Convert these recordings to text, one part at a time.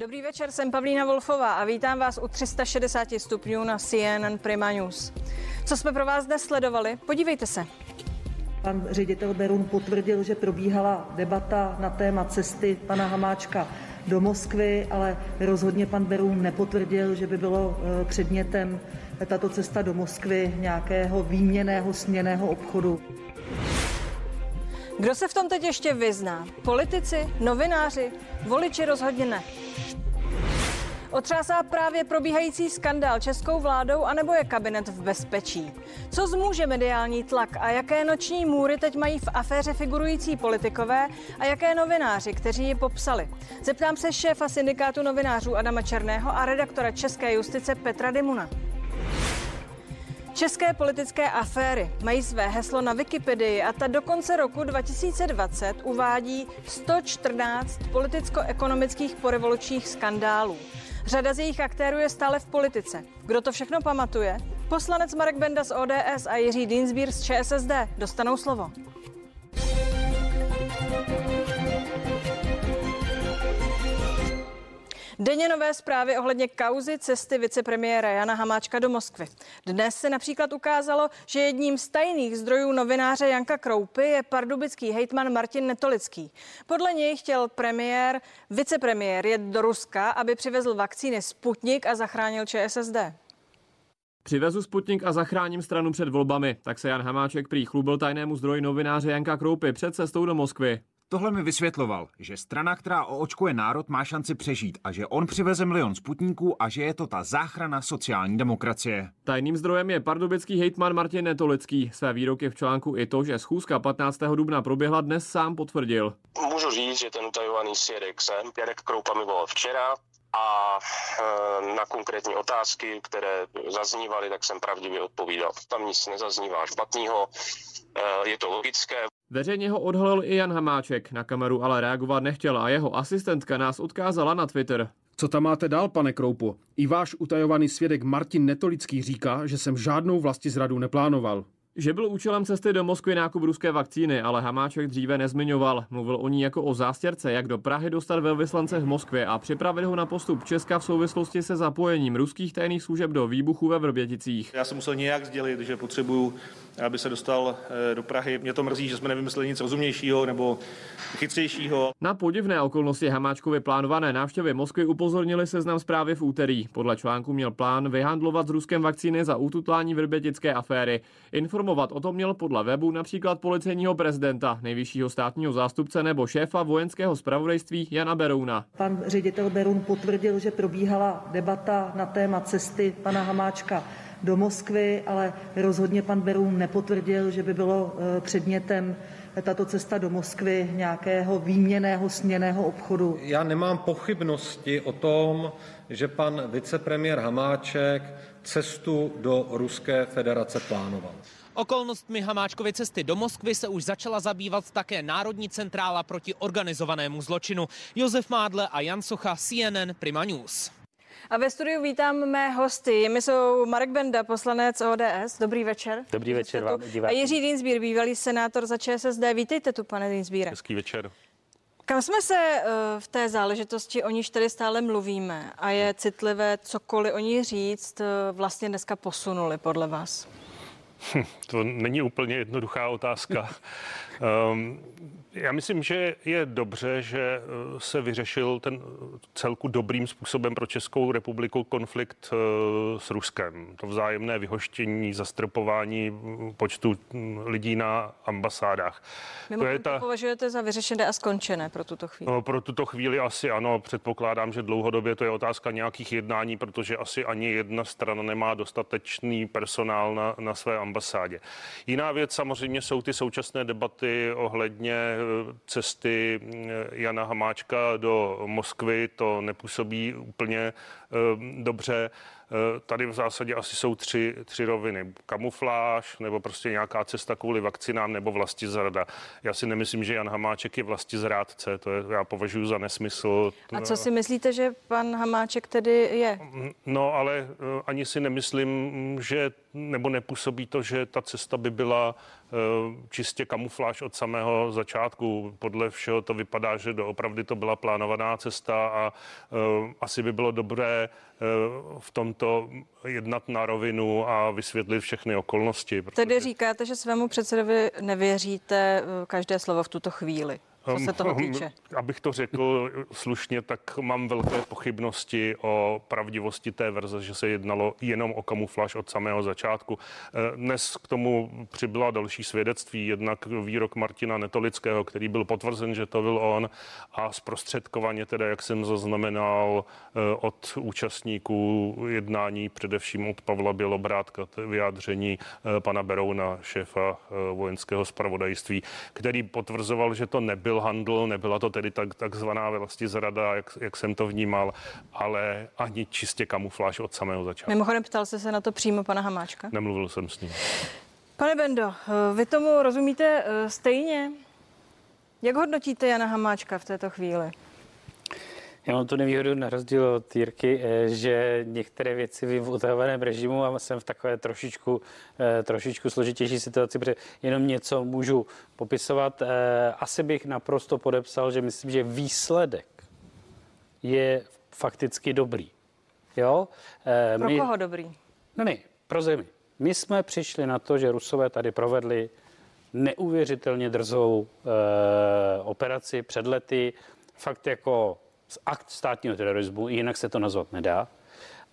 Dobrý večer, jsem Pavlína Wolfová a vítám vás u 360 stupňů na CNN Prima News. Co jsme pro vás dnes sledovali? Podívejte se. Pan ředitel Berun potvrdil, že probíhala debata na téma cesty pana Hamáčka do Moskvy, ale rozhodně pan Berun nepotvrdil, že by bylo eh, předmětem tato cesta do Moskvy nějakého výměného směného obchodu. Kdo se v tom teď ještě vyzná? Politici, novináři, voliči rozhodně ne. Otřásá právě probíhající skandál českou vládou, anebo je kabinet v bezpečí? Co zmůže mediální tlak a jaké noční můry teď mají v aféře figurující politikové a jaké novináři, kteří ji popsali? Zeptám se šéfa syndikátu novinářů Adama Černého a redaktora České justice Petra Dimuna. České politické aféry mají své heslo na Wikipedii a ta do konce roku 2020 uvádí 114 politicko-ekonomických porevolučních skandálů. Řada z jejich aktérů je stále v politice. Kdo to všechno pamatuje? Poslanec Marek Benda z ODS a Jiří Dinsbír z ČSSD dostanou slovo. Denně nové zprávy ohledně kauzy cesty vicepremiéra Jana Hamáčka do Moskvy. Dnes se například ukázalo, že jedním z tajných zdrojů novináře Janka Kroupy je pardubický hejtman Martin Netolický. Podle něj chtěl premiér, vicepremiér jet do Ruska, aby přivezl vakcíny Sputnik a zachránil ČSSD. Přivezu Sputnik a zachráním stranu před volbami, tak se Jan Hamáček prý chlubil tajnému zdroji novináře Janka Kroupy před cestou do Moskvy. Tohle mi vysvětloval, že strana, která oočkuje národ, má šanci přežít a že on přiveze milion sputníků a že je to ta záchrana sociální demokracie. Tajným zdrojem je pardubický hejtman Martin Netolický. Své výroky v článku i to, že schůzka 15. dubna proběhla dnes sám potvrdil. Můžu říct, že ten utajovaný svědek jsem. Jarek Kroupa mi volal včera, a e, na konkrétní otázky, které zaznívaly, tak jsem pravdivě odpovídal. Tam nic nezaznívá špatného, e, je to logické. Veřejně ho odhalil i Jan Hamáček, na kameru ale reagovat nechtěl a jeho asistentka nás odkázala na Twitter. Co tam máte dál, pane Kroupu? I váš utajovaný svědek Martin Netolický říká, že jsem žádnou vlasti zradu neplánoval. Že byl účelem cesty do Moskvy nákup ruské vakcíny, ale Hamáček dříve nezmiňoval. Mluvil o ní jako o zástěrce, jak do Prahy dostat velvyslance v Moskvě a připravit ho na postup Česka v souvislosti se zapojením ruských tajných služeb do výbuchu ve Vrběticích. Já jsem musel nějak sdělit, že potřebuju, aby se dostal eh, do Prahy. Mě to mrzí, že jsme nevymysleli nic rozumnějšího nebo chytřejšího. Na podivné okolnosti Hamáčkovy plánované návštěvy Moskvy upozornili seznam zprávy v úterý. Podle článku měl plán vyhandlovat s Ruskem vakcíny za ututlání vrbětické aféry. Informovat o tom měl podle webu například policejního prezidenta, nejvyššího státního zástupce nebo šéfa vojenského zpravodajství Jana Berouna. Pan ředitel Berun potvrdil, že probíhala debata na téma cesty pana Hamáčka do Moskvy, ale rozhodně pan Berun nepotvrdil, že by bylo eh, předmětem tato cesta do Moskvy nějakého výměného směného obchodu. Já nemám pochybnosti o tom, že pan vicepremiér Hamáček cestu do Ruské federace plánoval. Okolnostmi Hamáčkovy cesty do Moskvy se už začala zabývat také Národní centrála proti organizovanému zločinu. Josef Mádle a Jan Socha, CNN Prima News. A ve studiu vítám mé hosty. Jimi jsou Marek Benda, poslanec ODS. Dobrý večer. Dobrý večer vám, A Jiří Dinsbír, bývalý senátor za ČSSD. Vítejte tu, pane Dinsbíre. Hezký večer. Kam jsme se eh, v té záležitosti, o níž tady stále mluvíme a je citlivé cokoliv o ní říct, eh, vlastně dneska posunuli podle vás? Hm, to není úplně jednoduchá otázka. um, já myslím, že je dobře, že eh, se vyřešil ten eh, celku dobrým způsobem pro Českou republiku konflikt eh, s Ruskem. To vzájemné vyhoštění, zastropování mm, počtu mm, lidí na ambasádách. Mimo to, je ta... to považujete za vyřešené a skončené pro tuto chvíli? No, pro tuto chvíli asi ano. Předpokládám, že dlouhodobě to je otázka nějakých jednání, protože asi ani jedna strana nemá dostatečný personál na, na své ambasádě. Jiná věc samozřejmě jsou ty současné debaty ohledně cesty Jana Hamáčka do Moskvy, to nepůsobí úplně eh, dobře. Eh, tady v zásadě asi jsou tři, tři roviny. Kamufláž, nebo prostě nějaká cesta kvůli vakcinám, nebo vlasti zrada. Já si nemyslím, že Jan Hamáček je vlasti zrádce, to je, já považuji za nesmysl. A co si myslíte, že pan Hamáček tedy je? No, ale eh, ani si nemyslím, že nebo nepůsobí to, že ta cesta by byla eh, čistě kamufláž od samého začátku. Podle všeho to vypadá, že doopravdy to byla plánovaná cesta a eh, asi by bylo dobré v tomto jednat na rovinu a vysvětlit všechny okolnosti. Protože... Tedy říkáte, že svému předsedovi nevěříte každé slovo v tuto chvíli? Co se toho týče? Abych to řekl slušně, tak mám velké pochybnosti o pravdivosti té verze, že se jednalo jenom o kamufláž od samého začátku. Eh, dnes k tomu přibyla další svědectví, jednak výrok Martina Netolického, který byl potvrzen, že to byl on a zprostředkovaně teda, jak jsem zaznamenal eh, od účastníků jednání, především od Pavla Bělobrátka, vyjádření eh, pana Berouna, šéfa vojenského spravodajství, který potvrzoval, že to nebyl byl handl, nebyla to tedy tak, takzvaná vlastně zrada, jak, jak jsem to vnímal, ale ani čistě kamufláž od samého začátku. Mimochodem ptal jste se na to přímo pana Hamáčka? Nemluvil jsem s ním. Pane Bendo, vy tomu rozumíte eh, stejně? Jak hodnotíte Jana Hamáčka v této chvíli? Já mám tu nevýhodu na rozdíl od Jirky, eh, že některé věci vím v utahovaném režimu a jsem v takové trošičku, eh, trošičku složitější situaci, protože jenom něco můžu popisovat. Eh, asi bych naprosto podepsal, že myslím, že výsledek je fakticky dobrý. Jo? Pro My... koho dobrý? No ne, pro zemi. My jsme přišli na to, že Rusové tady provedli neuvěřitelně drzou e, operaci před lety, fakt jako akt státního terorismu, jinak se to nazvat nedá.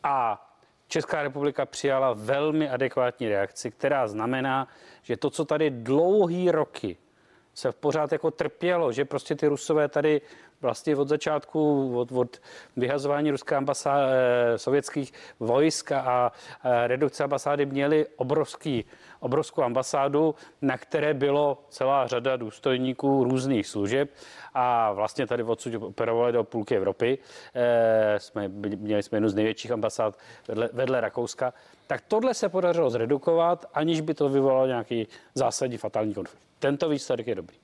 A Česká republika přijala velmi adekvátní reakci, která znamená, že to, co tady dlouhý roky se pořád jako trpělo, že prostě ty rusové tady vlastně od začátku, od, od vyhazování ruské ambasády, eh, sovětských vojsk a eh, redukce ambasády měli obrovský, obrovskou ambasádu, na které bylo celá řada důstojníků různých služeb a vlastně tady odsud operovali do půlky Evropy. E, jsme, měli jsme jednu z největších ambasád vedle, vedle Rakouska. Tak tohle se podařilo zredukovat, aniž by to vyvolalo nějaký zásadní fatální konflikt. Tento výsledek je dobrý.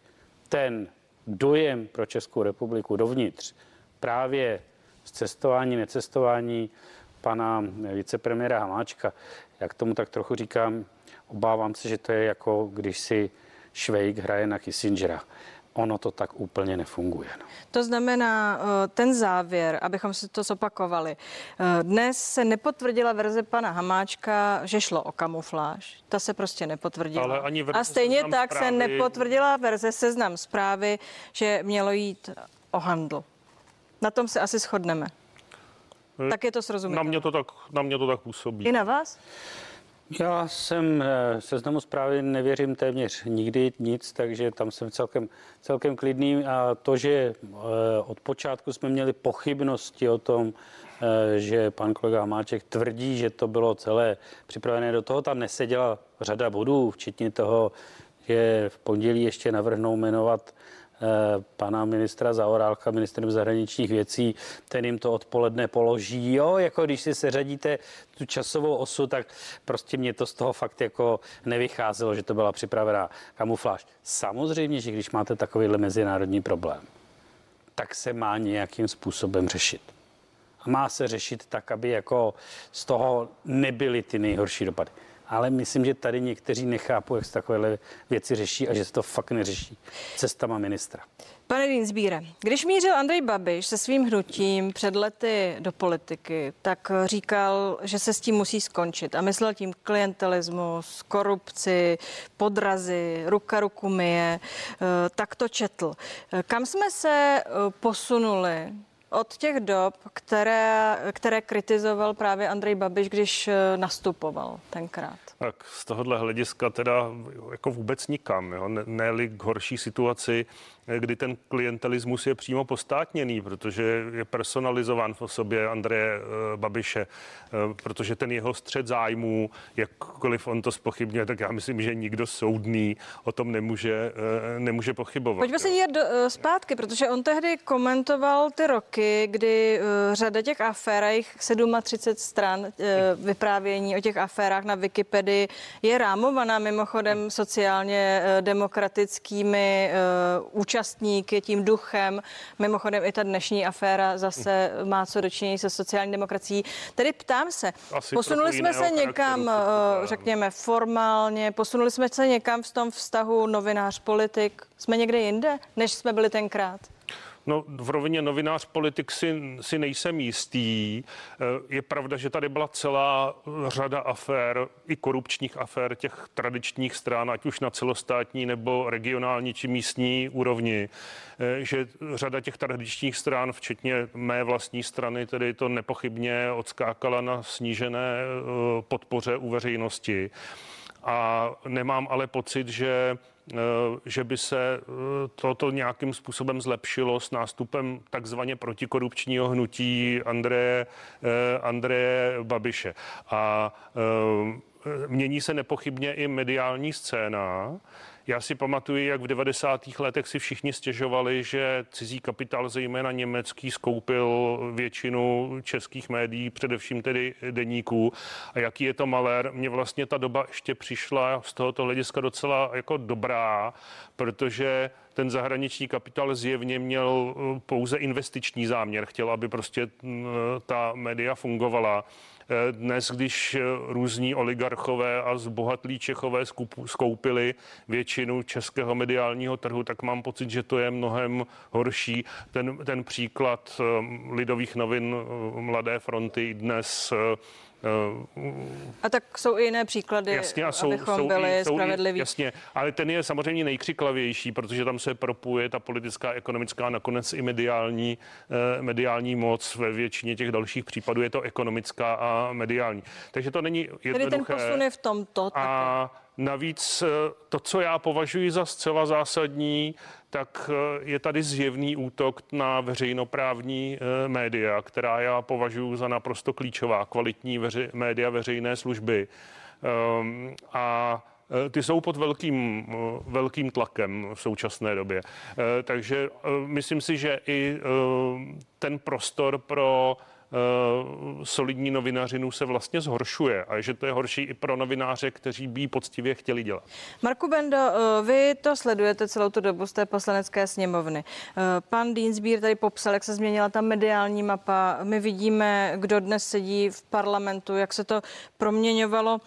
Ten dojem pro Českou republiku dovnitř právě z cestování, necestování pana vicepremiéra Hamáčka, jak tomu tak trochu říkám, obávám se, že to je jako když si Švejk hraje na Kissingera ono to tak úplně nefunguje. No. To znamená, eh, ten závěr, abychom si to zopakovali. Eh, dnes se nepotvrdila verze pana Hamáčka, že šlo o kamufláž. Ta se prostě nepotvrdila. Ale ani A stejně tak zprávy... se nepotvrdila verze seznam zprávy, že mělo jít o handl. Na tom se asi shodneme. Eh, tak je to srozumitelné. Na mě to tak, na mě to tak působí. I na vás? Já jsem eh, seznamu zprávy nevěřím téměř nikdy nic, takže tam jsem celkem, celkem klidný. A to, že eh, od počátku jsme měli pochybnosti o tom, eh, že pan kolega Hamáček tvrdí, že to bylo celé připravené do toho, tam neseděla řada bodů, včetně toho, že v pondělí ještě navrhnou jmenovat pana ministra Zaorálka, ministrem zahraničních věcí, ten jim to odpoledne položí. Jo, jako když si seřadíte tu časovou osu, tak prostě mě to z toho fakt jako nevycházelo, že to byla připravená kamufláž. Samozřejmě, že když máte takovýhle mezinárodní problém, tak se má nějakým způsobem řešit. A má se řešit tak, aby jako z toho nebyly ty nejhorší dopady ale myslím, že tady někteří nechápou, jak se takovéhle věci řeší a že se to fakt neřeší cestama ministra. Pane Dinsbíre, když mířil Andrej Babiš se svým hnutím před lety do politiky, tak říkal, že se s tím musí skončit a myslel tím klientelismus, korupci, podrazy, ruka ruku myje, eh, tak to četl. Kam jsme se eh, posunuli od těch dob, které, které kritizoval právě Andrej Babiš, když eh, nastupoval tenkrát? Tak z tohohle hlediska teda jako vůbec nikam, jo? Ne, ne k horší situaci, kdy ten klientelismus je přímo postátněný, protože je personalizován v osobě Andreje eh, Babiše, eh, protože ten jeho střed zájmů, jakkoliv on to spochybňuje, tak já myslím, že nikdo soudný o tom nemůže, nemůže pochybovat. Pojďme se dívat zpátky, protože on tehdy komentoval ty roky, kdy řada těch afér, jich 37 stran vyprávění o těch aférách na Wikipedii je rámovaná mimochodem sociálně demokratickými uh, účastníky, tím duchem. Mimochodem i ta dnešní aféra zase má co dočinění se sociální demokracií. Tedy ptám se, Asi posunuli jsme se někam, uh, řekněme, formálně, posunuli jsme se někam v tom vztahu novinář-politik, jsme někde jinde, než jsme byli tenkrát? No, v rovině novinář politik si, si nejsem jistý. Eh, je pravda, že tady byla celá řada afér, i korupčních afér těch tradičních stran, ať už na celostátní nebo regionální či místní úrovni, eh, že řada těch tradičních stran, včetně mé vlastní strany, tedy to nepochybně odskákala na snížené eh, podpoře u veřejnosti. A nemám ale pocit, že Eh, že by se eh, toto nějakým způsobem zlepšilo s nástupem takzvaně protikorupčního hnutí Andreje, eh, Andreje Babiše. A mění se nepochybně i mediální scéna. Já si pamatuju, jak v 90. letech si všichni stěžovali, že cizí kapitál, zejména německý, skoupil většinu českých médií, především tedy deníků. A jaký je to malér? Mně vlastně ta doba ještě přišla z tohoto hlediska docela jako dobrá, protože ten zahraniční kapitál zjevně měl pouze investiční záměr. Chtěl, aby prostě ta média fungovala. Eh, dnes, když eh, různí oligarchové a zbohatlí Čechové skoupili většinu českého mediálního trhu, tak mám pocit, že to je mnohem horší. Ten, ten příklad eh, lidových novin Mladé fronty dnes a tak jsou i jiné příklady, jasně, a jsou, abychom jsou byli i, jsou spravedliví. I, jasně, ale ten je samozřejmě nejkřiklavější, protože tam se propuje ta politická, ekonomická, nakonec i mediální, eh, mediální moc. Ve většině těch dalších případů je to ekonomická a mediální. Takže to není jednoduché. Tedy ten posun je v tomto. A navíc eh, to, co já považuji za zcela zásadní, tak eh, je tady zjevný útok na veřejnoprávní eh, média, která já považuji za naprosto klíčová, kvalitní veři, média veřejné služby. Um, a ty jsou pod velkým, velkým tlakem v současné době. Takže myslím si, že i ten prostor pro solidní novinařinu se vlastně zhoršuje a že to je horší i pro novináře, kteří by poctivě chtěli dělat. Marku Bendo, eh, vy to sledujete celou tu dobu z té poslanecké sněmovny. Eh, pan Dienstbier tady popsal, jak se změnila ta mediální mapa. My vidíme, kdo dnes sedí v parlamentu, jak se to proměňovalo.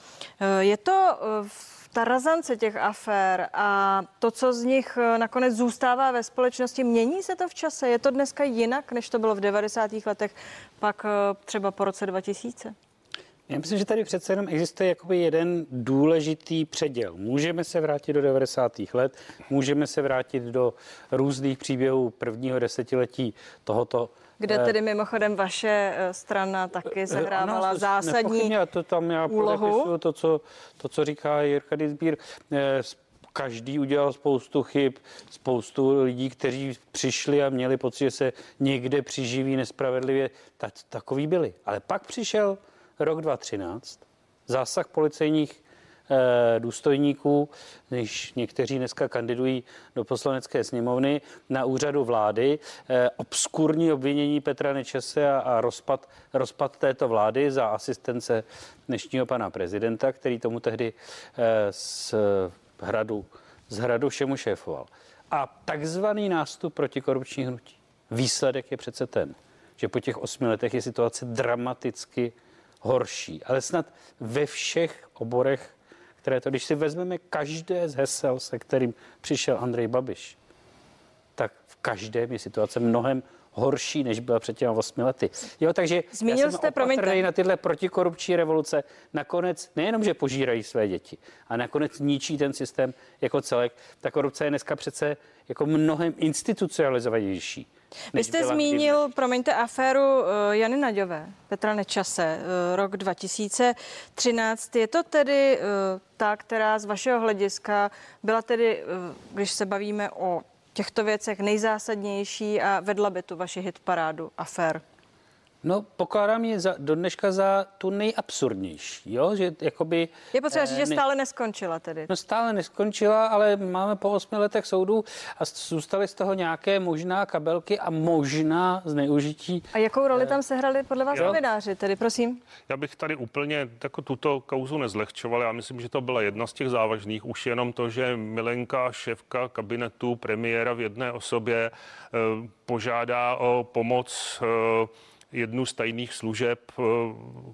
Je to v ta razance těch afér a to, co z nich eh, nakonec zůstává ve společnosti, mění se to v čase? Je to dneska jinak, než to bylo v 90. letech, pak eh, třeba po roce 2000? Já myslím, že tady přece jenom existuje jakoby jeden důležitý předěl. Můžeme se vrátit do 90. let, můžeme se vrátit do různých příběhů prvního desetiletí tohoto kde eh, tedy mimochodem vaše eh, strana taky sehrávala ano, zásadní to tam já úlohu. To co, to, co říká Jirka Dizbír. Eh, každý udělal spoustu chyb, spoustu lidí, kteří přišli a měli pocit, že se někde přiživí nespravedlivě, tak, takový byli. Ale pak přišel rok 2013, zásah policejních Eh, důstojníků, když někteří dneska kandidují do poslanecké sněmovny na úřadu vlády, eh, obskurní obvinění Petra Nečese a, a rozpad, rozpad této vlády za asistence dnešního pana prezidenta, který tomu tehdy eh, z hradu, z hradu všemu šéfoval. A takzvaný nástup protikorupční hnutí. Výsledek je přece ten, že po těch osmi letech je situace dramaticky horší, ale snad ve všech oborech které to, když si vezmeme každé z hesel, se kterým přišel Andrej Babiš, tak v každém je situace mnohem horší, než byla před těmi osmi lety. Jo, takže Zmínil já jsem jste, promiňte. na tyhle protikorupční revoluce. Nakonec nejenom, že požírají své děti, a nakonec ničí ten systém jako celek. Ta korupce je dneska přece jako mnohem institucionalizovanější. Vy jste zmínil, kdyby... promiňte, aféru uh, Jany Naďové, Petra Nečase, uh, rok 2013. Je to tedy uh, ta, která z vašeho hlediska byla tedy, když se bavíme o těchto věcech nejzásadnější a vedla by tu vaši hitparádu afér? No, pokládám je za, do dneška za tu nejabsurdnější, jo? že jakoby... Je potřeba říct, že stále neskončila tedy. No stále neskončila, ale máme po osmi letech soudů a zůstaly z toho nějaké možná kabelky a možná zneužití. A jakou roli tam sehrali podle vás novináři, tedy prosím? Já bych tady úplně jako tuto kauzu nezlehčoval. Já myslím, že to byla jedna z těch závažných. Už jenom to, že Milenka, šéfka kabinetu premiéra v jedné osobě, eh, požádá o pomoc eh, jednu z tajných služeb eh,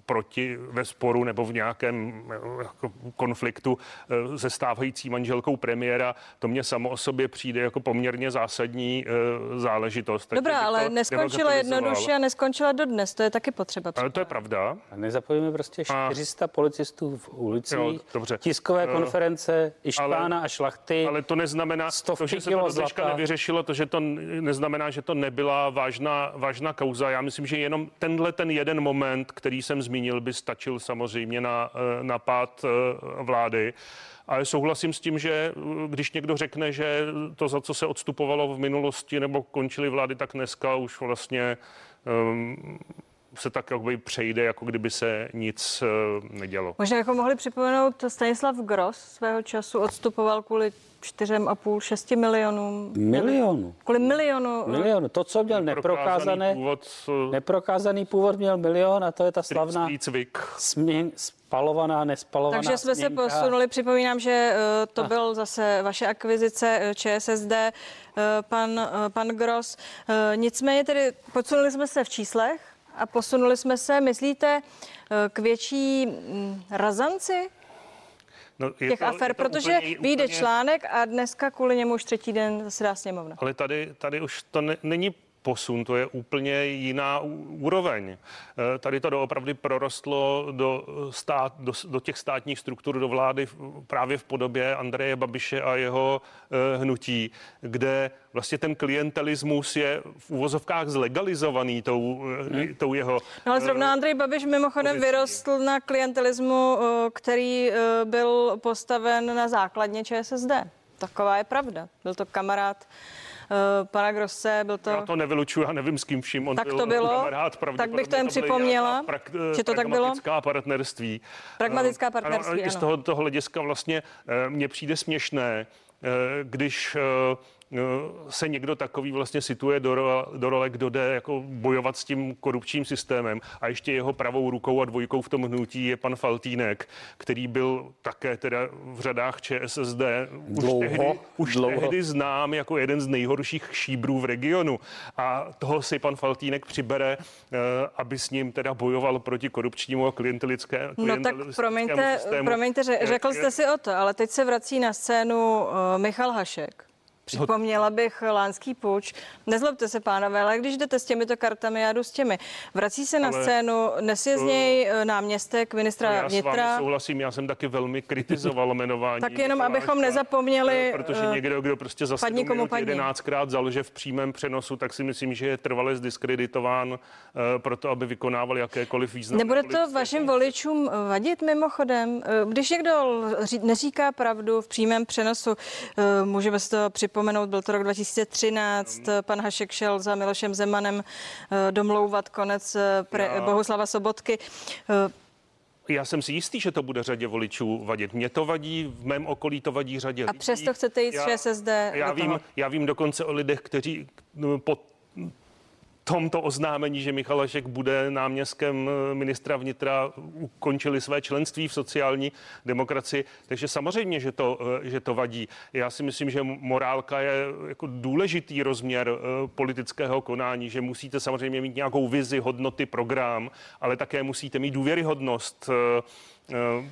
proti ve sporu nebo v nějakém eh, jako konfliktu eh, se stávající manželkou premiéra, to mě samo o sobě přijde jako poměrně zásadní záležitost. Dobrá, ale neskončila jednoduše a neskončila dodnes, to je taky potřeba. Ale to je pravda. A nezapojíme prostě 400 a... policistů v ulicích, jo, dobře. tiskové konference, Išpána a šlachty. Ale to neznamená, to, že se to nevyřešilo, to, že to neznamená, že to nebyla vážná, vážná kauza. Já myslím, že jenom tenhle ten jeden moment, který jsem zmínil, by stačil samozřejmě na, eh, na pád eh, vlády. Ale souhlasím s tím, že eh, když někdo řekne, že to, za co se odstupovalo v minulosti nebo končily vlády, tak dneska už vlastně um, se tak jakoby přejde, jako kdyby se nic uh, nedělo. Možná jako mohli připomenout, Stanislav Gross svého času odstupoval kvůli 4,5, 6 milionů. Milionů. Kvůli milionu. Milionu. To, co měl neprokázaný původ, neprokázaný původ měl milion a to je ta slavná směn, spalovaná, nespalovaná Takže jsme směnka. se posunuli, připomínám, že to a. byl zase vaše akvizice ČSSD, pan, pan Gross. Nicméně tedy posunuli jsme se v číslech a posunuli jsme se, myslíte, uh, k větší um, razanci No, těch to, afer, protože úplně, vyjde úplně... článek a dneska kvůli němu už třetí den zasedá sněmovna. Ale tady, tady už to ne, není posun, to je úplně jiná úroveň. Eh, tady to doopravdy prorostlo do, stát, do, do těch státních struktur, do vlády právě v podobě Andreje Babiše a jeho eh, hnutí, kde vlastně ten klientelismus je v úvozovkách zlegalizovaný tou, hmm. tou jeho... No ale zrovna Andrej Babiš mimochodem pozicí. vyrostl na klientelismu, který byl postaven na základně ČSSD. Taková je pravda. Byl to kamarád pana Grosse, byl to... Já to nevylučuju, já nevím s kým vším on tak byl to bylo, kamarád, tak bych to jen připomněla, prak, že to tak bylo. Pragmatická partnerství. Pragmatická partnerství, ano. I z tohoto hlediska vlastně eh, mně přijde směšné, eh, když Eh, se někdo takový vlastně situuje do role, do role, kdo jde jako bojovat s tím korupčním systémem a ještě jeho pravou rukou a dvojkou v tom hnutí je pan Faltínek, který byl také teda v řadách ČSSD už, dlouho, tehdy, už dlouho. tehdy znám jako jeden z nejhorších šíbrů v regionu a toho si pan Faltínek přibere, eh, aby s ním teda bojoval proti korupčnímu a klientelickému No tak promiňte, systému. promiňte, řekl jste si o to, ale teď se vrací na scénu eh, Michal Hašek Připomněla bych Lánský puč. Nezlobte se, pánové, ale když jdete s těmito kartami, já jdu s těmi. Vrací se na ale, scénu, dnes je z něj uh, náměstek ministra já vnitra. Já souhlasím, já jsem taky velmi kritizoval jmenování. tak jenom, abychom nezapomněli. Eh, protože někdo, kdo prostě za 7 minut 11krát zalže v přímém přenosu, tak si myslím, že je trvale zdiskreditován uh, proto, aby vykonával jakékoliv významné Nebude to vašim voličům vadit mimochodem? Když někdo neříká pravdu v přímém přenosu, můžeme si to připomínat připomenout, byl to rok 2013, pan Hašek šel za Milošem Zemanem eh, domlouvat konec eh, pre, Bohuslava Sobotky. Eh, já jsem si jistý, že to bude řadě voličů vadit. Mně to vadí, v mém okolí to vadí řadě A přesto chcete jít z ČSSD já, vím, já vím dokonce o lidech, kteří no, pod tomto oznámení, že Michalašek bude náměstkem eh, ministra vnitra, ukončili své členství v sociální demokracii. Takže samozřejmě, že to, eh, že to vadí. Já si myslím, že morálka je jako důležitý rozměr eh, politického konání, že musíte samozřejmě mít nějakou vizi, hodnoty, program, ale také musíte mít důvěryhodnost,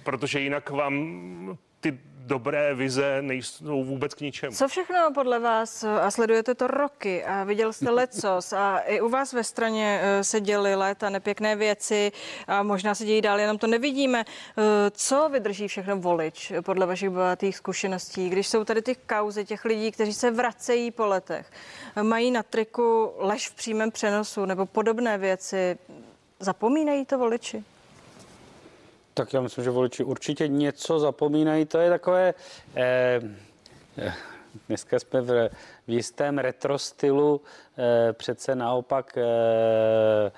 protože jinak vám ty dobré vize nejsou vůbec k ničemu. Co všechno podle vás, a sledujete to roky a viděl jste lecos a i u vás ve straně eh, se děly léta nepěkné věci a možná se dějí dál, jenom to nevidíme. Eh, co vydrží všechno volič podle vašich bohatých zkušeností, když jsou tady ty kauzy těch lidí, kteří se vracejí po letech, mají na triku lež v přímém přenosu nebo podobné věci, zapomínají to voliči? Tak já myslím, že voliči určitě něco zapomínají. To je takové... Eh, eh, dneska jsme v, v jistém retro stylu. Eh, přece naopak eh,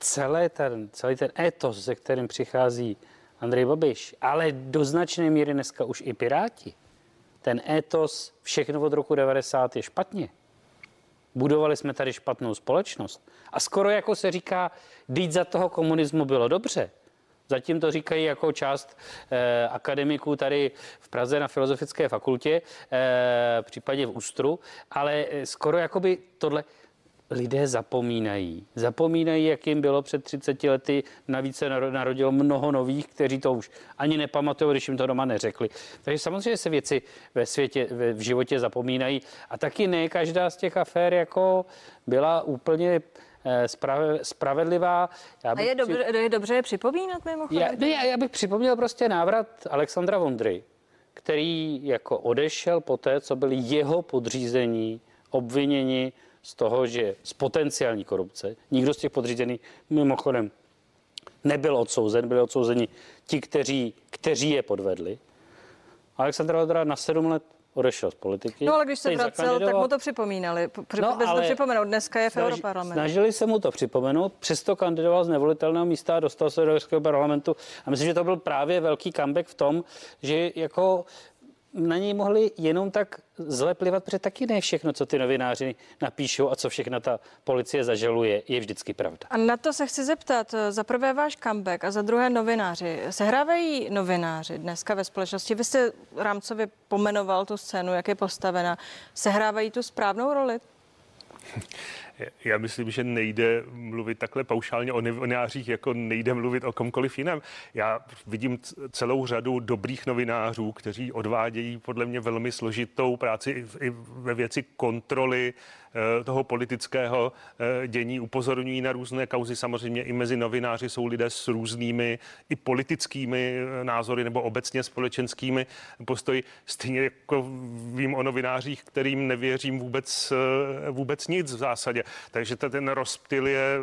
celé ten, celý ten etos, se kterým přichází Andrej Babiš, ale do značné míry dneska už i Piráti, ten etos všechno od roku 90 je špatně. Budovali jsme tady špatnou společnost. A skoro jako se říká, dít za toho komunismu bylo dobře. Zatím to říkají jako část eh, akademiků tady v Praze na Filozofické fakultě, eh, případně v Ústru, ale eh, skoro jako by tohle lidé zapomínají. Zapomínají, jak jim bylo před 30 lety. Navíc se narodilo mnoho nových, kteří to už ani nepamatují, když jim to doma neřekli. Takže samozřejmě se věci ve světě, v životě zapomínají. A taky ne každá z těch afér jako byla úplně spravedlivá. Já bych a je, dobře, při... je dobře je připomínat mimochodem? Já, já, já bych připomněl prostě návrat Alexandra Vondry, který jako odešel po té, co byli jeho podřízení obviněni z toho, že z potenciální korupce, nikdo z těch podřízených mimochodem nebyl odsouzen, byli odsouzeni ti, kteří, kteří je podvedli. Aleksandr Vondra na sedm let odešel z politiky. No ale když se vracel, tak mu to připomínali. no, ale to připomenout. Dneska je v snaž, Europarlamentu. Snažili se mu to připomenout, přesto kandidoval z nevolitelného místa a dostal se do Evropského parlamentu. A myslím, že to byl právě velký comeback v tom, že jako na něj mohli jenom tak zleplivat, protože taky ne všechno, co ty novináři napíšou a co všechno ta policie zažaluje, je vždycky pravda. A na to se chci zeptat. Za prvé váš comeback a za druhé novináři. Sehrávají novináři dneska ve společnosti? Vy jste rámcově pomenoval tu scénu, jak je postavena. Sehrávají tu správnou roli? Já myslím, že nejde mluvit takhle paušálně o novinářích, jako nejde mluvit o komkoliv jiném. Já vidím celou řadu dobrých novinářů, kteří odvádějí podle mě velmi složitou práci i ve věci kontroly toho politického eh, dění, upozorňují na různé kauzy. Samozřejmě i mezi novináři jsou lidé s různými i politickými eh, názory nebo obecně společenskými postoji. Stejně jako vím o novinářích, kterým nevěřím vůbec, vůbec nic v zásadě. Takže ten rozptyl je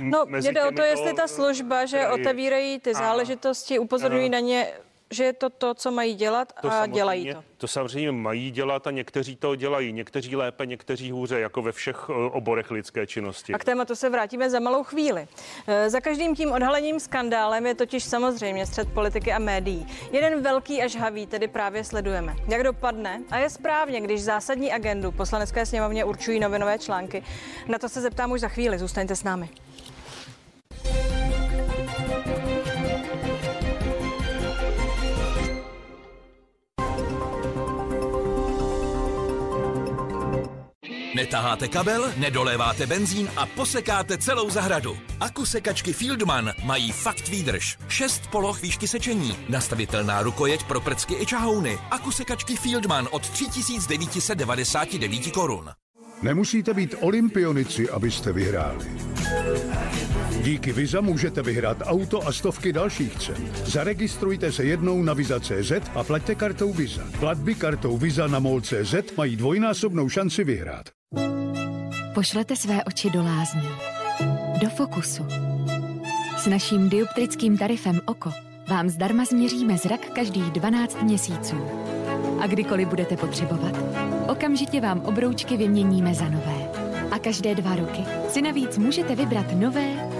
No, mezi jde o to, jestli ta služba, že otevírají ty záležitosti, upozorňují na ně že je to to, co mají dělat to a dělají to. To samozřejmě mají dělat a někteří to dělají. Někteří lépe, někteří hůře, jako ve všech eh, oborech lidské činnosti. A k tématu se vrátíme za malou chvíli. Eh, za každým tím odhalením skandálem je totiž samozřejmě střed politiky a médií. Jeden velký a žhavý tedy právě sledujeme. Jak dopadne? A je správně, když zásadní agendu poslanecké sněmovně určují novinové články. Na to se zeptám už za chvíli. Zůstaňte s námi. Netaháte kabel, nedoléváte benzín a posekáte celou zahradu. Akusekačky Fieldman mají fakt výdrž. Šest poloh výšky sečení, nastavitelná rukojeť pro prcky i čahouny. Akusekačky Fieldman od 3999 korun. Nemusíte být olympionici, abyste vyhráli. Díky Viza můžete vyhrát auto a stovky dalších cen. Zaregistrujte se jednou na Viza.cz a plaťte kartou Viza. Platby kartou Viza na MOL.cz mají dvojnásobnou šanci vyhrát. Pošlete své oči do lázní. Do fokusu. S naším dioptrickým tarifem OKO vám zdarma změříme zrak každých 12 měsíců. A kdykoliv budete potřebovat, okamžitě vám obroučky vyměníme za nové. A každé dva roky si navíc můžete vybrat nové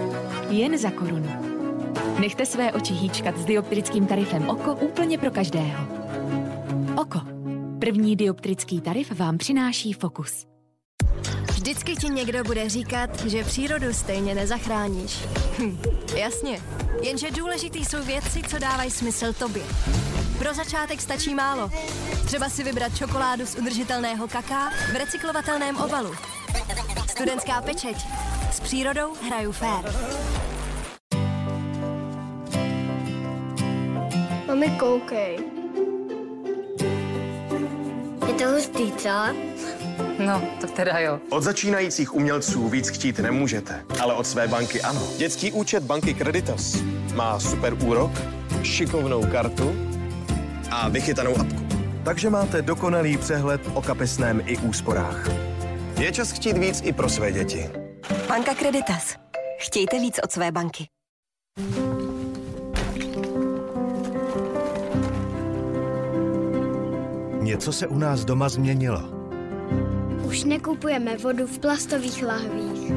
jen za korunu. Nechte své oči hýčkat s dioptrickým tarifem OKO úplně pro každého. OKO. První dioptrický tarif vám přináší Fokus. Vždycky ti někdo bude říkat, že přírodu stejně nezachráníš. Hm, jasně. Jenže důležitý jsou věci, co dávají smysl tobě. Pro začátek stačí málo. Třeba si vybrat čokoládu z udržitelného kaká v recyklovatelném obalu. Studentská pečeť. S přírodou hraju fér. Mami, koukej. Je to hustý, co? No, to teda jo. Od začínajících umělců víc chtít nemůžete, ale od své banky ano. Dětský účet banky Creditas má super úrok, šikovnou kartu a vychytanou apku. Takže máte dokonalý přehled o kapesném i úsporách. Je čas chtít víc i pro své děti. Banka Creditas. Chtějte víc od své banky. Něco se u nás doma změnilo. Už nekupujeme vodu v plastových lahvích.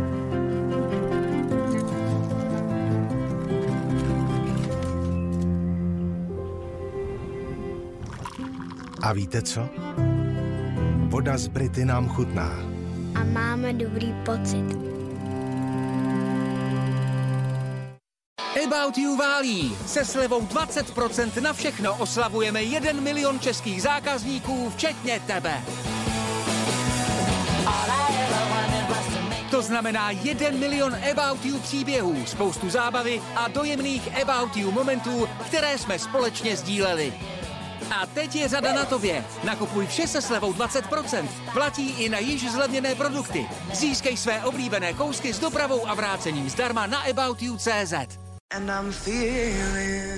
A víte co? Voda z Brity nám chutná. A máme dobrý pocit. About You válí. Se slevou 20% na všechno oslavujeme 1 milion českých zákazníků, včetně tebe. Znamená 1 milion About You příběhů, spoustu zábavy a dojemných About You momentů, které jsme společně sdíleli. A teď je řada na tobě. Nakupuj vše se slevou 20%. Platí i na již zlevněné produkty. Získej své oblíbené kousky s dopravou a vrácením zdarma na aboutyou.cz. And I'm feeling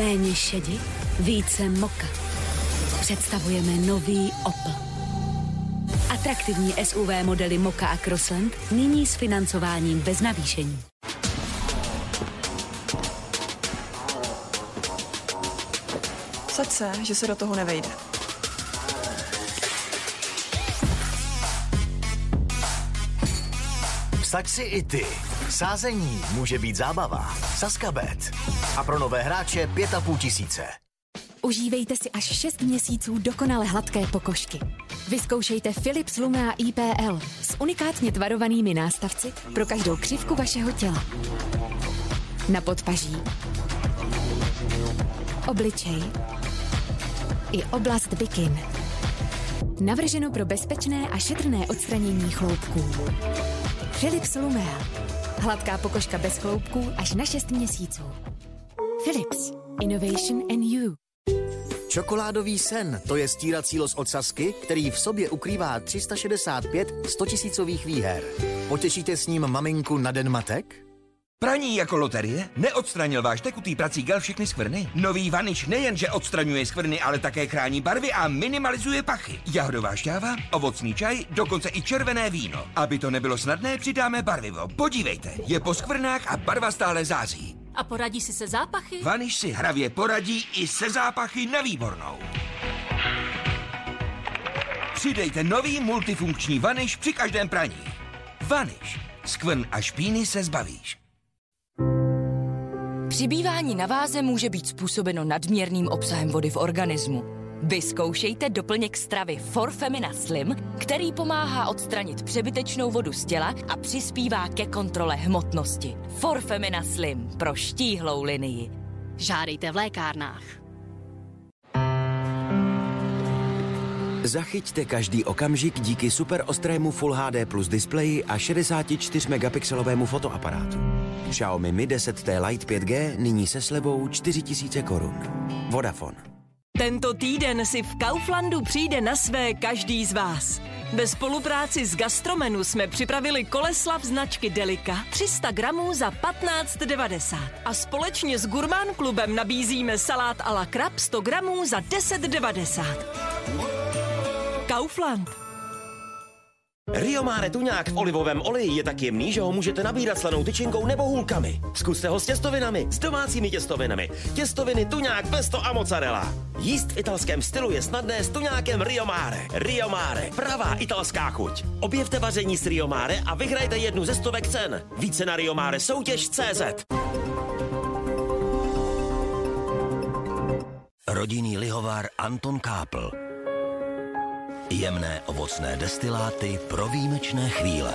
Méně šedi, více moka. Představujeme nový Opel. Atraktivní SUV modely Moka a Crossland nyní s financováním bez navýšení. Saď se, že se do toho nevejde. Vsaď si i ty. Sázení může být zábava. Saskabet. A pro nové hráče 5,5 tisíce. Užívejte si až 6 měsíců dokonale hladké pokožky. Vyzkoušejte Philips Lumea IPL s unikátně tvarovanými nástavci pro každou křivku vašeho těla. Na podpaží, obličej i oblast bikin. Navrženo pro bezpečné a šetrné odstranění chloupků. Philips Lumea. Hladká pokožka bez chloupků až na 6 měsíců. Philips. Innovation and you. Čokoládový sen, to je stírací los od Sasky, který v sobě ukrývá 365 100 tisícových výher. Potěšíte s ním maminku na den matek? Praní jako loterie? Neodstranil váš tekutý prací gel všechny skvrny? Nový vanič nejenže odstraňuje skvrny, ale také chrání barvy a minimalizuje pachy. Jahodová šťáva, ovocný čaj, dokonce i červené víno. Aby to nebylo snadné, přidáme barvivo. Podívejte, je po skvrnách a barva stále zází. A poradí si se zápachy? Vaniš si hravě poradí i se zápachy na výbornou. Přidejte nový multifunkční vaniš při každém praní. Vaniš. Skvrn a špíny se zbavíš. Přibývání na váze může být způsobeno nadměrným obsahem vody v organismu. Vyzkoušejte doplněk stravy Forfemina Slim, který pomáhá odstranit přebytečnou vodu z těla a přispívá ke kontrole hmotnosti. Forfemina Slim pro štíhlou linii. Žádejte v lékárnách. Zachyťte každý okamžik díky super ostrému Full HD plus displeji a 64 megapixelovému fotoaparátu. Xiaomi Mi 10T Lite 5G nyní se slevou 4000 korun. Vodafone. Tento týden si v Kauflandu přijde na své každý z vás. Ve spolupráci s Gastromenu jsme připravili koleslav značky Delika 300 gramů za 15,90 a společně s Gurmán klubem nabízíme salát a la krab 100 gramů za 10,90. Kaufland. Rio Mare tuňák v olivovém oleji je tak jemný, že ho můžete nabírat slanou tyčinkou nebo hůlkami. Zkuste ho s těstovinami, s domácími těstovinami. Těstoviny tuňák, pesto a mozzarella. Jíst v italském stylu je snadné s tuňákem Rio Mare. Rio Mare, pravá italská chuť. Objevte vaření s Rio Mare a vyhrajte jednu ze stovek cen. Více na Rio Mare soutěž CZ. Rodinný lihovár Anton Kápl. Jemné ovocné destiláty pro výjimečné chvíle.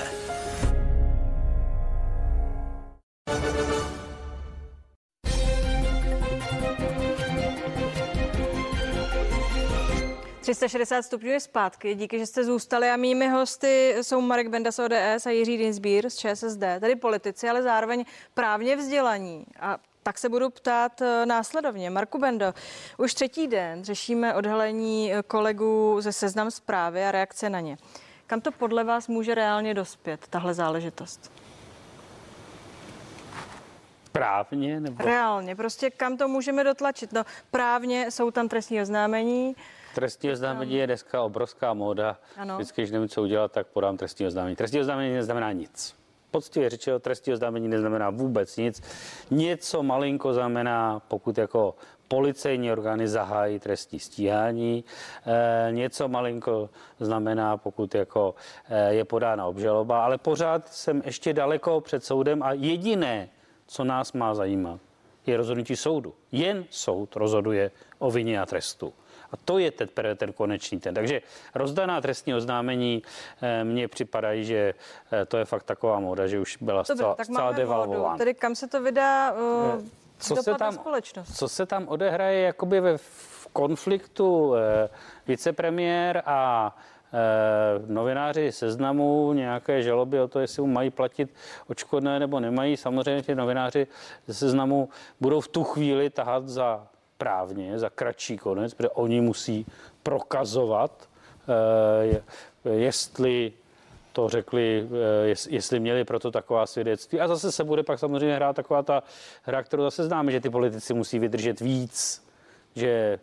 ...360 stupňů je zpátky. Díky, že jste zůstali a mými hosty jsou Marek Benda z ODS a Jiří Dinsbír z ČSSD, tedy politici, ale zároveň právně vzdělaní. A tak se budu ptát eh, následovně. Marku Bendo, už třetí den řešíme odhalení eh, kolegů ze seznam zprávy a reakce na ně. Kam to podle vás může reálně dospět, tahle záležitost? Právně? Nebo... Reálně, prostě kam to můžeme dotlačit? No právně jsou tam trestní oznámení. Trestní oznámení je dneska obrovská móda. Ano. Vždycky, když nevím, co udělat, tak podám trestní oznámení. Trestní oznámení neznamená nic. Poctivě řečeno, trestní oznámení neznamená vůbec nic. Něco malinko znamená, pokud jako policejní orgány zahájí trestní stíhání. E, něco malinko znamená, pokud jako e, je podána obžaloba, ale pořád jsem ještě daleko před soudem a jediné, co nás má zajímat, je rozhodnutí soudu. Jen soud rozhoduje o vině a trestu. A to je teprve ten konečný ten. Takže rozdaná trestní oznámení e, mně připadají, že e, to je fakt taková móda, že už byla Dobře, zcela, tak zcela devalvována. Tedy kam se to vydá uh, co se, tam, společnost? co se tam odehraje jakoby ve v konfliktu eh, vicepremiér a eh, novináři seznamu nějaké žaloby o to, jestli mu mají platit očkodné nebo nemají. Samozřejmě ti novináři ze seznamu budou v tu chvíli tahat za právně, za kratší konec, protože oni musí prokazovat, eh, jestli to řekli, eh, jestli měli proto taková svědectví. A zase se bude pak samozřejmě hrát taková ta hra, kterou zase známe, že ty politici musí vydržet víc, že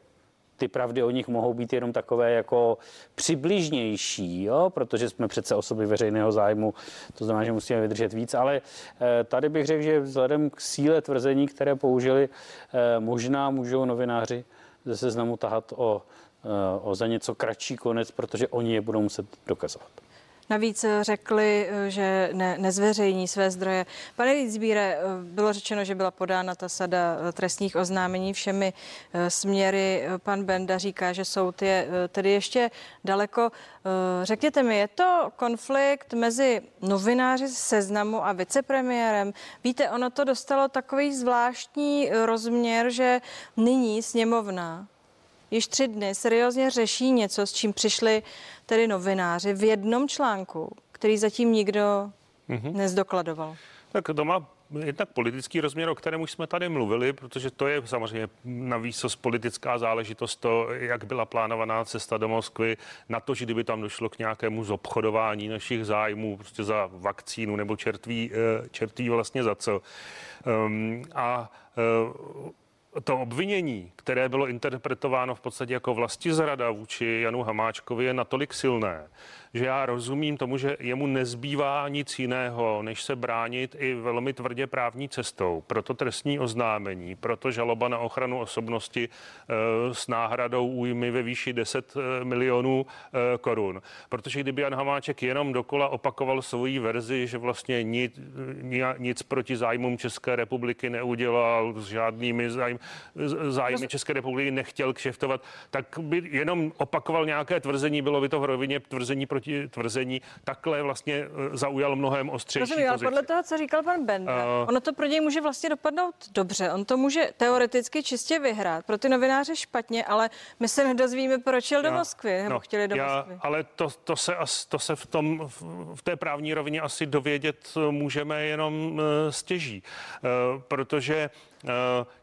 ty pravdy o nich mohou být jenom takové jako přibližnější, jo? protože jsme přece osoby veřejného zájmu, to znamená, že musíme vydržet víc, ale eh, tady bych řekl, že vzhledem k síle tvrzení, které použili, eh, možná můžou novináři ze seznamu tahat o, o za něco kratší konec, protože oni je budou muset dokazovat. Navíc řekli, že ne, nezveřejní své zdroje. Pane Lícbíre, bylo řečeno, že byla podána ta sada trestních oznámení všemi eh, směry. Pan Benda říká, že soud je eh, tedy ještě daleko. Eh, řekněte mi, je to konflikt mezi novináři z seznamu a vicepremiérem? Víte, ono to dostalo takový zvláštní rozměr, že nyní sněmovna již tři dny seriózně řeší něco, s čím přišli tedy novináři v jednom článku, který zatím nikdo mm-hmm. nezdokladoval. Tak to má jednak politický rozměr, o kterém už jsme tady mluvili, protože to je samozřejmě navíc politická záležitost, to, jak byla plánovaná cesta do Moskvy, na to, že kdyby tam došlo k nějakému zobchodování našich zájmů, prostě za vakcínu nebo čertví, eh, čertví vlastně za co. Um, a uh, to obvinění, které bylo interpretováno v podstatě jako vlastizrada vůči Janu Hamáčkovi, je natolik silné, že já rozumím tomu, že jemu nezbývá nic jiného, než se bránit i velmi tvrdě právní cestou. Proto trestní oznámení, proto žaloba na ochranu osobnosti e, s náhradou újmy ve výši 10 eh, milionů e, korun. Protože kdyby Jan Hamáček jenom dokola opakoval svoji verzi, že vlastně nic, nic proti zájmům České republiky neudělal, s žádnými zájmy, zájmy České republiky nechtěl kšeftovat, tak by jenom opakoval nějaké tvrzení, bylo by to v rovině tvrzení proti proti tvrzení, takhle vlastně eh, zaujal mnohem ostřejší Rozumím, pozici. podle toho, co říkal pan Benda, uh, ono to pro něj může vlastně dopadnout dobře. On to může teoreticky čistě vyhrát. Pro ty novináře špatně, ale my se nedozvíme, proč jel já, do Moskvy, nebo no, chtěli do já, Moskvy. Ale to, to, se, to se v, tom, v té právní rovině asi dovědět můžeme jenom eh, stěží, protože Eh,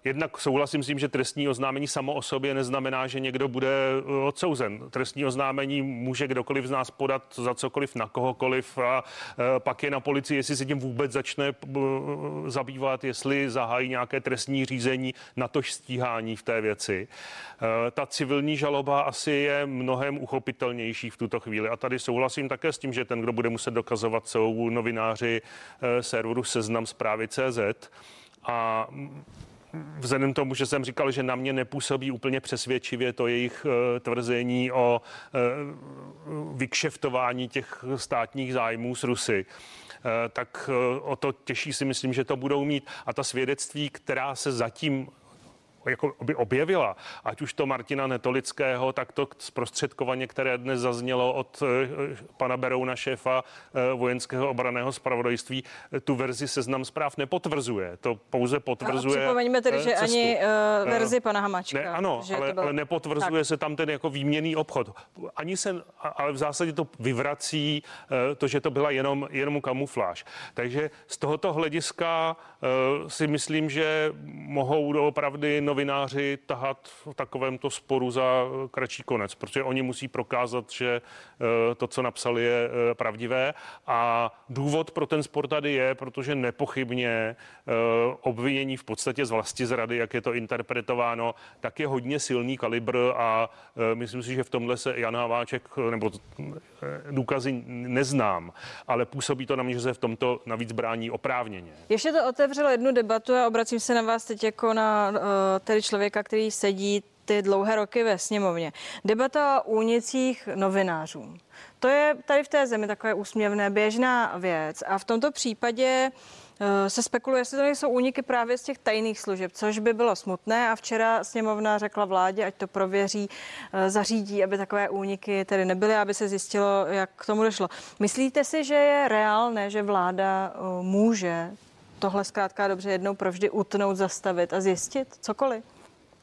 jednak souhlasím s tím, že trestní oznámení samo o sobě neznamená, že někdo bude eh, odsouzen. Trestní oznámení může kdokoliv z nás podat za cokoliv na kohokoliv a eh, pak je na policii, jestli se tím vůbec začne zabývat, jestli zahájí nějaké trestní řízení na tož stíhání v té věci. Ta civilní žaloba asi je mnohem uchopitelnější v tuto chvíli a tady souhlasím také s tím, že ten, kdo bude muset dokazovat, jsou novináři serveru Seznam zprávy CZ a vzhledem tomu, že jsem říkal, že na mě nepůsobí úplně přesvědčivě to jejich uh, tvrzení o uh, vykšeftování těch státních zájmů s Rusy, uh, tak o to těžší si myslím, že to budou mít. A ta svědectví, která se zatím jako by objevila, ať už to Martina Netolického, tak to zprostředkovaně, které dnes zaznělo od eh, pana Berouna, šéfa eh, vojenského obraného spravodajství, tu verzi seznam zpráv nepotvrzuje. To pouze potvrzuje. A připomeňme tedy, že cestu. ani uh, verzi pana Hamačka. Ne, ano, ale, bylo... ale nepotvrzuje tak. se tam ten jako výměný obchod. Ani se, ale v zásadě to vyvrací to, že to byla jenom, jenom kamufláž. Takže z tohoto hlediska uh, si myslím, že mohou opravdu nový novináři tahat v takovémto sporu za kratší konec, protože oni musí prokázat, že to, co napsali, je pravdivé. A důvod pro ten spor tady je, protože nepochybně obvinění v podstatě z vlasti zrady, jak je to interpretováno, tak je hodně silný kalibr a myslím si, že v tomhle se Jan Haváček, nebo důkazy neznám, ale působí to na mě, že se v tomto navíc brání oprávněně. Ještě to otevřelo jednu debatu a obracím se na vás teď jako na tedy člověka, který sedí ty dlouhé roky ve sněmovně. Debata o únicích novinářů. To je tady v té zemi takové úsměvné, běžná věc a v tomto případě Eh, se spekuluje, jestli to nejsou úniky právě z těch tajných služeb, což by bylo smutné a včera sněmovna řekla vládě, ať to prověří, eh, zařídí, aby takové úniky tedy nebyly, aby se zjistilo, jak k tomu došlo. Myslíte si, že je reálné, že vláda eh, může tohle zkrátka dobře jednou provždy utnout, zastavit a zjistit cokoliv?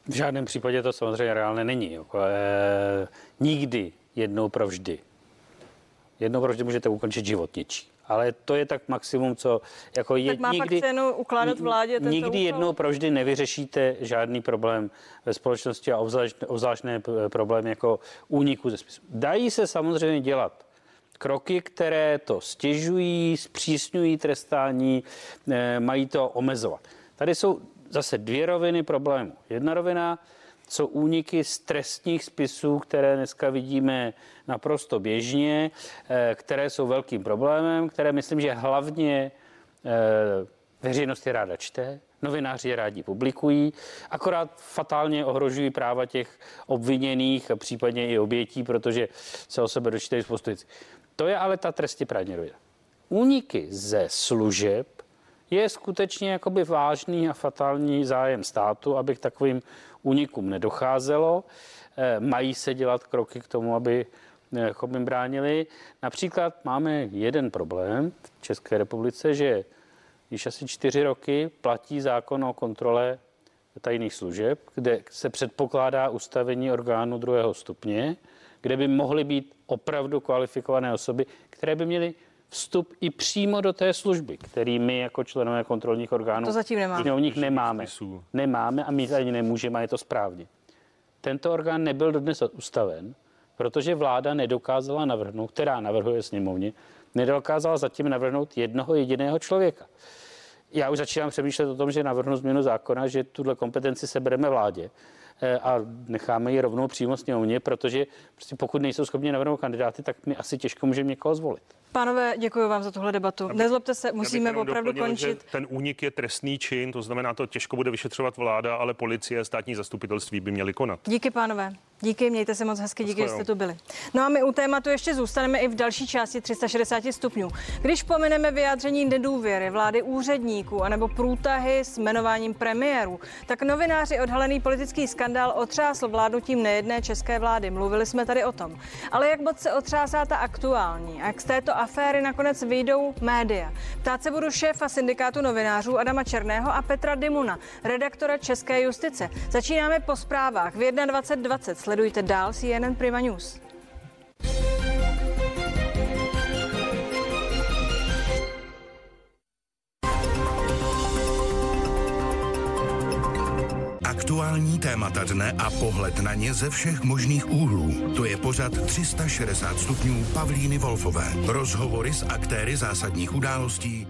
V žádném případě to samozřejmě reálné není. Jako, e, nikdy jednou provždy. Jednou provždy můžete ukončit život něčí ale to je tak maximum, co jako je, tak má nikdy, pak cenu ukládat vládě tento Nikdy úkol? jednou proždy nevyřešíte žádný problém ve společnosti a obzvlášť, problém jako úniku ze spisu. Dají se samozřejmě dělat kroky, které to stěžují, zpřísňují trestání, eh, mají to omezovat. Tady jsou zase dvě roviny problému. Jedna rovina jsou úniky z trestních spisů, které dneska vidíme naprosto běžně, eh, které jsou velkým problémem, které myslím, že hlavně eh, veřejnost je ráda čte, novináři je rádi publikují, akorát fatálně ohrožují práva těch obviněných a případně i obětí, protože se o sebe dočítají spoustu. To je ale ta trestně rovina. Úniky ze služeb je skutečně jakoby vážný a fatální zájem státu, aby k takovým únikům nedocházelo. Eh, mají se dělat kroky k tomu, aby jim bránili. Například máme jeden problém v České republice, že již asi čtyři roky platí zákon o kontrole tajných služeb, kde se předpokládá ustavení orgánu druhého stupně, kde by mohly být opravdu kvalifikované osoby, které by měly vstup i přímo do té služby, který my jako členové kontrolních orgánů to zatím nemáme. O nich nemáme. Nemáme a my ani nemůžeme, a je to správně. Tento orgán nebyl dodnes ustaven, protože vláda nedokázala navrhnout, která navrhuje sněmovně, nedokázala zatím navrhnout jednoho jediného člověka. Já už začínám přemýšlet o tom, že navrhnu změnu zákona, že tuhle kompetenci sebereme vládě eh, a necháme ji rovnou přímo sněmovně, protože prostě pokud nejsou schopni navrhnout kandidáty, tak my asi těžko můžeme někoho zvolit. Pánové, děkuji vám za tuhle debatu. Aby, Nezlobte se, musíme opravdu doplnil, končit. Ten únik je trestný čin, to znamená, to těžko bude vyšetřovat vláda, ale policie, státní zastupitelství by měly konat. Díky, pánové. Díky, mějte se moc hezky, díky, že jste tu byli. No a my u tématu ještě zůstaneme i v další části 360 stupňů. Když pomineme vyjádření nedůvěry vlády úředníků anebo průtahy s jmenováním premiérů, tak novináři odhalený politický skandál otřásl vládnutím nejedné české vlády. Mluvili jsme tady o tom. Ale jak moc se otřásá ta aktuální a jak z této aféry nakonec vyjdou média? Ptát se budu šéfa syndikátu novinářů Adama Černého a Petra Dimuna, redaktora České justice. Začínáme po zprávách v 21.20. Sledujte dál CNN Prima News. Aktuální témata dne a pohled na ně ze všech možných úhlů. To je pořad 360 stupňů Pavlíny Wolfové. Rozhovory s aktéry zásadních událostí